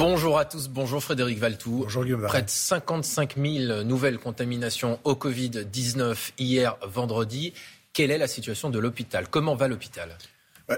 Bonjour à tous, bonjour Frédéric Valtou. Bonjour Guillaume. Près de 55 000 nouvelles contaminations au Covid-19 hier vendredi. Quelle est la situation de l'hôpital? Comment va l'hôpital?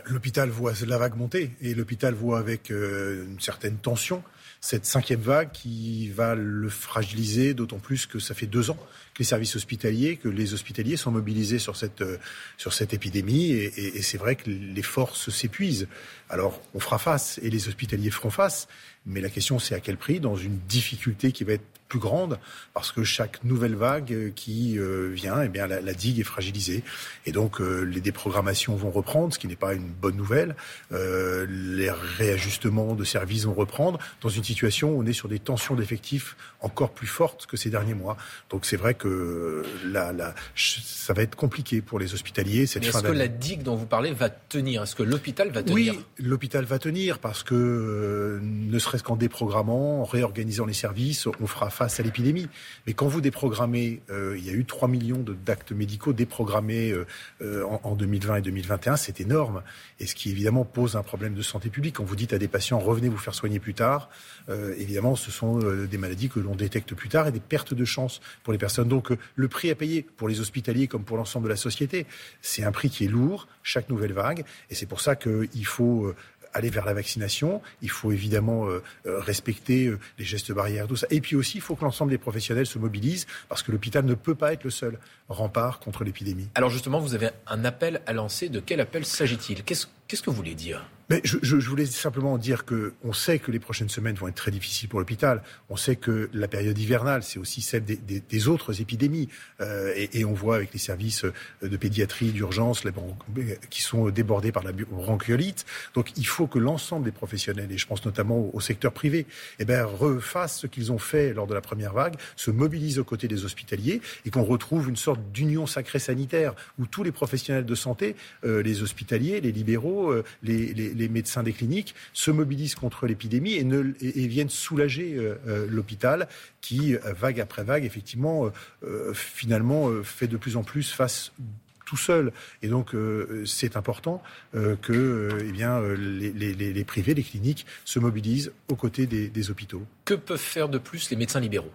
L'hôpital voit la vague monter et l'hôpital voit avec euh, une certaine tension cette cinquième vague qui va le fragiliser, d'autant plus que ça fait deux ans que les services hospitaliers, que les hospitaliers sont mobilisés sur cette, euh, sur cette épidémie, et, c'est vrai que les forces s'épuisent. Alors on fera face, et les hospitaliers feront face, mais la question c'est à quel prix, dans une difficulté qui va être plus grande parce que chaque nouvelle vague euh, qui vient, eh bien la, la, digue est fragilisée et donc les déprogrammations vont reprendre, ce qui n'est pas une bonne nouvelle. Euh, les réajustements de services vont reprendre dans une situation où on est sur des tensions d'effectifs encore plus fortes que ces derniers mois. Donc c'est vrai que ça va être compliqué pour les hospitaliers. Cette est-ce que la digue dont vous parlez va tenir? Est-ce que l'hôpital va tenir? Oui, l'hôpital va tenir parce que ne serait-ce qu'en déprogrammant, en réorganisant les services, on fera face à l'épidémie. Mais quand vous déprogrammez, euh, il y a eu 3 millions d'actes médicaux déprogrammés euh, euh, en, en, 2020 et 2021, c'est énorme. Et ce qui évidemment pose un problème de santé publique. Quand vous dites à des patients revenez vous faire soigner plus tard, euh, évidemment ce sont euh, des maladies que l'on détecte plus tard et des pertes de chance pour les personnes. Donc euh, le prix à payer pour les hospitaliers comme pour l'ensemble de la société, c'est un prix qui est lourd chaque nouvelle vague. Et c'est pour ça qu'il faut aller vers la vaccination. Il faut évidemment euh, euh, respecter euh, les gestes barrières, tout ça. Et puis aussi, il faut que l'ensemble des professionnels se mobilisent parce que l'hôpital ne peut pas être le seul rempart contre l'épidémie. Alors justement, vous avez un appel à lancer. De quel appel s'agit-il? Qu'est-ce que vous voulez dire? Je, voulais simplement dire que on sait que les prochaines semaines vont être très difficiles pour l'hôpital. On sait que la période hivernale, c'est aussi celle des, autres épidémies, euh, et, on voit avec les services de pédiatrie, d'urgence, qui sont débordés par la bronchiolite. Donc, il faut que l'ensemble des professionnels, et je pense notamment au, secteur privé, eh ben, refassent ce qu'ils ont fait lors de la première vague, se mobilisent aux côtés des hospitaliers, et qu'on retrouve une sorte d'union sacrée sanitaire où tous les professionnels de santé, euh, les hospitaliers, les libéraux, euh, les les médecins des cliniques se mobilisent contre l'épidémie et, ne, et, et, viennent soulager euh, euh l'hôpital qui, euh, vague après vague, effectivement, euh, finalement, fait de plus en plus face tout seul. Et donc, euh, c'est important euh, que euh, eh bien, les, les, les, privés, les cliniques se mobilisent aux côtés des, des hôpitaux. Que peuvent faire de plus les médecins libéraux?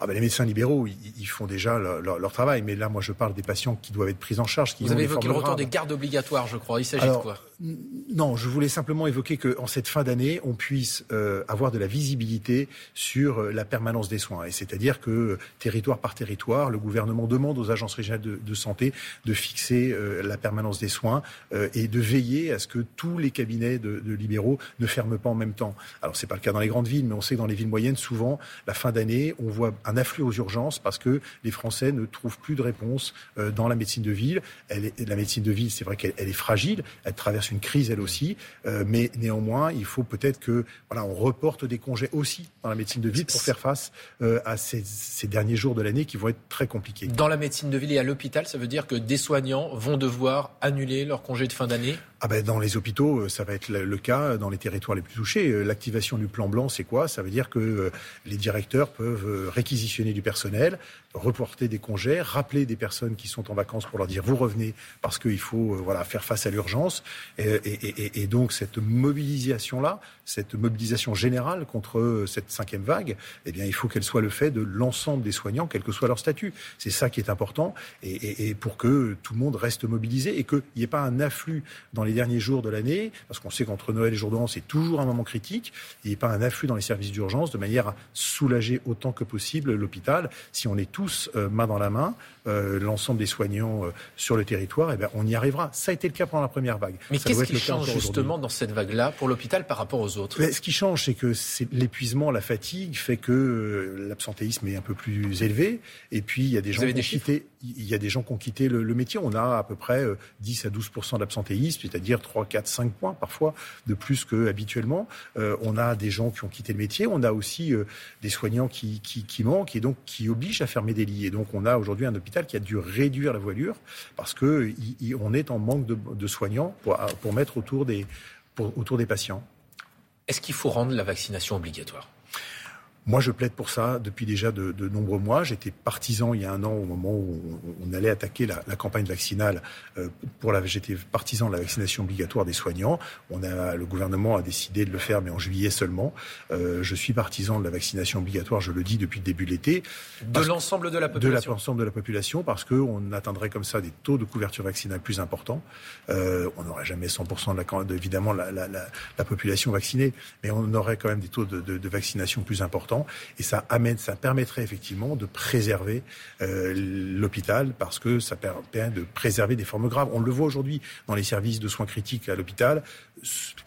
Ah ben les médecins libéraux, ils, ils font déjà leur, leur, leur, travail, mais là, moi, je parle des patients qui doivent être pris en charge. Qui Vous avez évoqué le retour des gardes obligatoires, je crois. Il s'agit de quoi? Non, je voulais simplement évoquer qu'en cette fin d'année, on puisse euh, avoir de la visibilité sur la permanence des soins. Et c'est-à-dire que territoire par territoire, le gouvernement demande aux agences régionales de, santé de fixer euh, la permanence des soins euh, et de veiller à ce que tous les cabinets de, libéraux ne ferment pas en même temps. Alors, c'est pas le cas dans les grandes villes, mais on sait que dans les villes moyennes, souvent, la fin d'année, on voit un afflux aux urgences parce que les Français ne trouvent plus de réponse euh, dans la médecine de ville. La médecine de ville, c'est vrai qu'elle est fragile, elle traverse une crise elle aussi, euh, mais néanmoins, il faut peut-être que voilà, on reporte des congés aussi dans la médecine de ville pour faire face euh, à ces, ces, derniers jours de l'année qui vont être très compliqués. Dans la médecine de ville et à l'hôpital, ça veut dire que des soignants vont devoir annuler leur congé de fin d'année ah ben dans les hôpitaux, ça va être le cas dans les territoires les plus touchés. L'activation du plan blanc, c'est quoi? Ça veut dire que les directeurs peuvent réquisitionner du personnel, reporter des congés, rappeler des personnes qui sont en vacances pour leur dire vous revenez parce qu'il faut euh, voilà faire face à l'urgence. Et, et, donc cette mobilisation là, cette mobilisation générale contre cette cinquième vague, eh bien il faut qu'elle soit le fait de l'ensemble des soignants, quel que soit leur statut. C'est ça qui est important et, pour que tout le monde reste mobilisé et qu'il n'y ait pas un afflux dans les derniers jours de l'année, parce qu'on sait qu'entre Noël et jour de l'an c'est toujours un moment critique. Il n'y ait pas un afflux dans les services d'urgence de manière à soulager autant que possible l'hôpital. Si on est tous euh, main dans la main, l'ensemble des soignants euh, sur le territoire, eh bien, on y arrivera. Ça a été le cas pendant la première vague. Mais qu'est-ce qui change justement dans cette vague-là pour l'hôpital par rapport aux autres? Mais Ce qui change, c'est que l'épuisement, la fatigue fait que euh, l'absentéisme est un peu plus élevé. Et puis, il y a des gens qui ont quitté il y a des gens qui ont quitté le, le métier. On a à peu près 10 à 12% d'absentéisme, c'est-à-dire 3, 4, 5 points parfois de plus qu'habituellement. Euh, on a des gens qui ont quitté le métier. On a aussi euh, des soignants qui, qui, qui, manquent et donc qui obligent à fermer des lits. Et donc on a aujourd'hui un hôpital qui a dû réduire la voilure parce que on est en manque de, soignants pour, mettre autour des patients. Est-ce qu'il faut rendre la vaccination obligatoire? Moi, je plaide pour ça depuis déjà de, de nombreux mois. J'étais partisan il y a un an au moment où on, allait attaquer la, la campagne vaccinale. Euh, pour la, j'étais partisan de la vaccination obligatoire des soignants. On a, le gouvernement a décidé de le faire, mais en juillet seulement. Euh, je suis partisan de la vaccination obligatoire, je le dis depuis le début de l'été. De l'ensemble de la population. De l'ensemble de la population, parce qu'on atteindrait comme ça des taux de couverture vaccinale plus importants. Euh, on n'aurait jamais 100% de la, évidemment la, la, la, population vaccinée, mais on aurait quand même des taux de, de, de vaccination plus importants. Et ça amène, ça permettrait effectivement de préserver euh, l'hôpital parce que ça permet de préserver des formes graves. On le voit aujourd'hui dans les services de soins critiques à l'hôpital.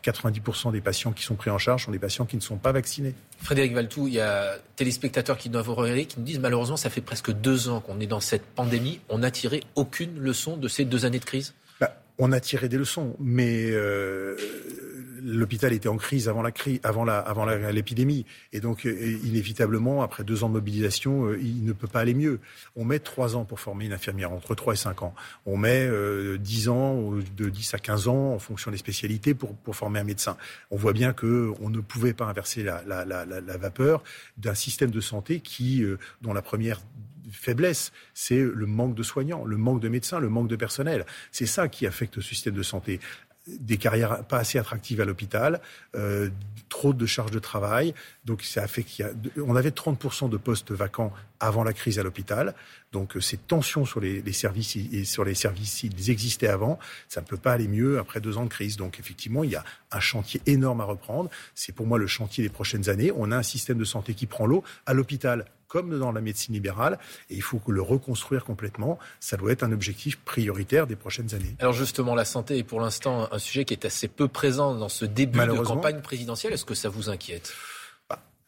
90% des patients qui sont pris en charge sont des patients qui ne sont pas vaccinés. Frédéric Valtou, il y a téléspectateurs qui doivent regarder, qui nous disent malheureusement ça fait presque deux ans qu'on est dans cette pandémie. On n'a tiré aucune leçon de ces deux années de crise? Bah, On a tiré des leçons, mais euh, l'hôpital était en crise avant la crise, avant la, avant l'épidémie, et donc euh, inévitablement, après deux ans de mobilisation, euh, il ne peut pas aller mieux. On met trois ans pour former une infirmière, entre trois et cinq ans. On met euh, dix ans, de 10 à 15 ans, en fonction des spécialités, pour, pour former un médecin. On voit bien que on ne pouvait pas inverser la, la, la, la vapeur d'un système de santé qui, dont la première faiblesse, c'est le manque de soignants, le manque de médecins, le manque de personnel. C'est ça qui affecte le système de santé des carrières pas assez attractives à l'hôpital, euh, trop de charges de travail. Donc ça a fait on avait 30% de postes vacants avant la crise à l'hôpital. Donc euh, ces tensions sur les, les, services et sur les services, ils existaient avant. Ça ne peut pas aller mieux après deux ans de crise. Donc effectivement, il y a un chantier énorme à reprendre. C'est pour moi le chantier des prochaines années. On a un système de santé qui prend l'eau à l'hôpital comme dans la médecine libérale. Et il faut le reconstruire complètement. Ça doit être un objectif prioritaire des prochaines années. Alors justement, la santé est pour l'instant un sujet qui est assez peu présent dans ce début de campagne présidentielle. Est-ce que ça vous inquiète?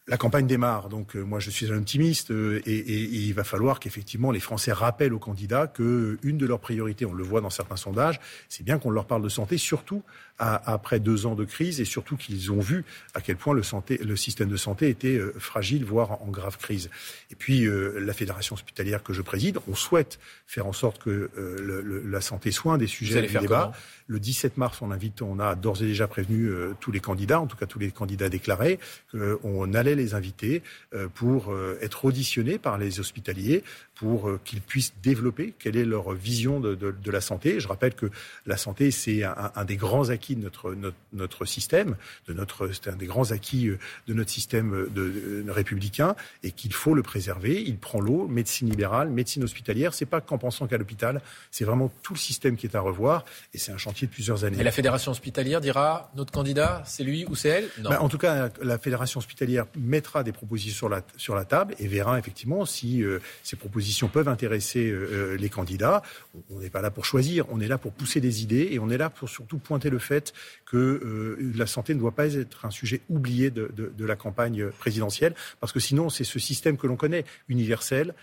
La campagne démarre, donc euh, moi je suis un optimiste euh, et, et, et, il va falloir qu'effectivement les Français rappellent aux candidats que une de leurs priorités, on le voit dans certains sondages, c'est bien qu'on leur parle de santé, surtout à, après deux ans de crise et surtout qu'ils ont vu à quel point le, santé, le système de santé était euh, fragile, voire en, grave crise. Et puis la fédération hospitalière que je préside, on souhaite faire en sorte que le, le, la santé soit un des sujets du débat. Le 17 mars, on invite, on a d'ores et déjà prévenu tous les candidats, en tout cas tous les candidats déclarés, qu'on allait les inviter euh, pour euh, être auditionnés par les hospitaliers, pour euh, qu'ils puissent développer quelle est leur vision de, de, de la santé. Je rappelle que la santé, c'est un, un, des grands acquis de notre, notre, notre système, de notre, c'est un des grands acquis de notre système de, de républicain, et qu'il faut le préserver. Il prend l'eau, médecine libérale, médecine hospitalière. C'est pas qu'en pensant qu'à l'hôpital, c'est vraiment tout le système qui est à revoir, et c'est un chantier de plusieurs années. Et la fédération hospitalière dira notre candidat, c'est lui ou c'est elle? Non. Ben, en tout cas, la fédération hospitalière mettra des propositions sur la, table et verra effectivement si euh, ces propositions peuvent intéresser euh, euh, les candidats. On n'est pas là pour choisir, on est là pour pousser des idées et on est là pour surtout pointer le fait que la santé ne doit pas être un sujet oublié de la campagne présidentielle parce que sinon c'est ce système que l'on connaît, universel,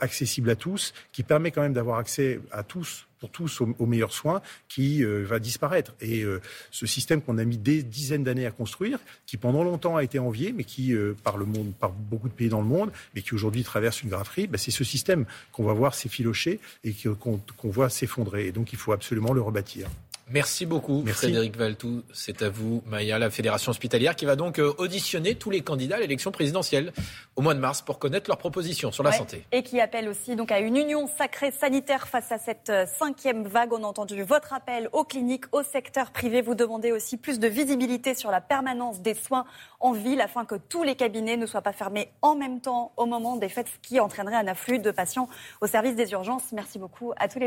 accessible à tous, qui permet quand même d'avoir accès à tous pour tous aux, meilleurs soins qui euh, va disparaître. Et euh, ce système qu'on a mis des dizaines d'années à construire, qui pendant longtemps a été envié, mais qui euh, par le monde, par beaucoup de pays dans le monde, mais qui aujourd'hui traverse une grafferie, bah, c'est ce système qu'on va voir s'effilocher et qu'on voit s'effondrer. Et donc il faut absolument le rebâtir. Merci beaucoup, Frédéric Valtou. C'est à vous, Maya, la Fédération hospitalière, qui va donc euh, auditionner tous les candidats à l'élection présidentielle au mois de mars pour connaître leurs propositions sur la santé. Et qui appelle aussi donc à une union sacrée sanitaire face à cette euh, cinquième vague. On a entendu votre appel aux cliniques, au secteur privé. Vous demandez aussi plus de visibilité sur la permanence des soins en ville afin que tous les cabinets ne soient pas fermés en même temps au moment des fêtes, ce qui entraînerait un afflux de patients au service des urgences. Merci beaucoup à tous les deux.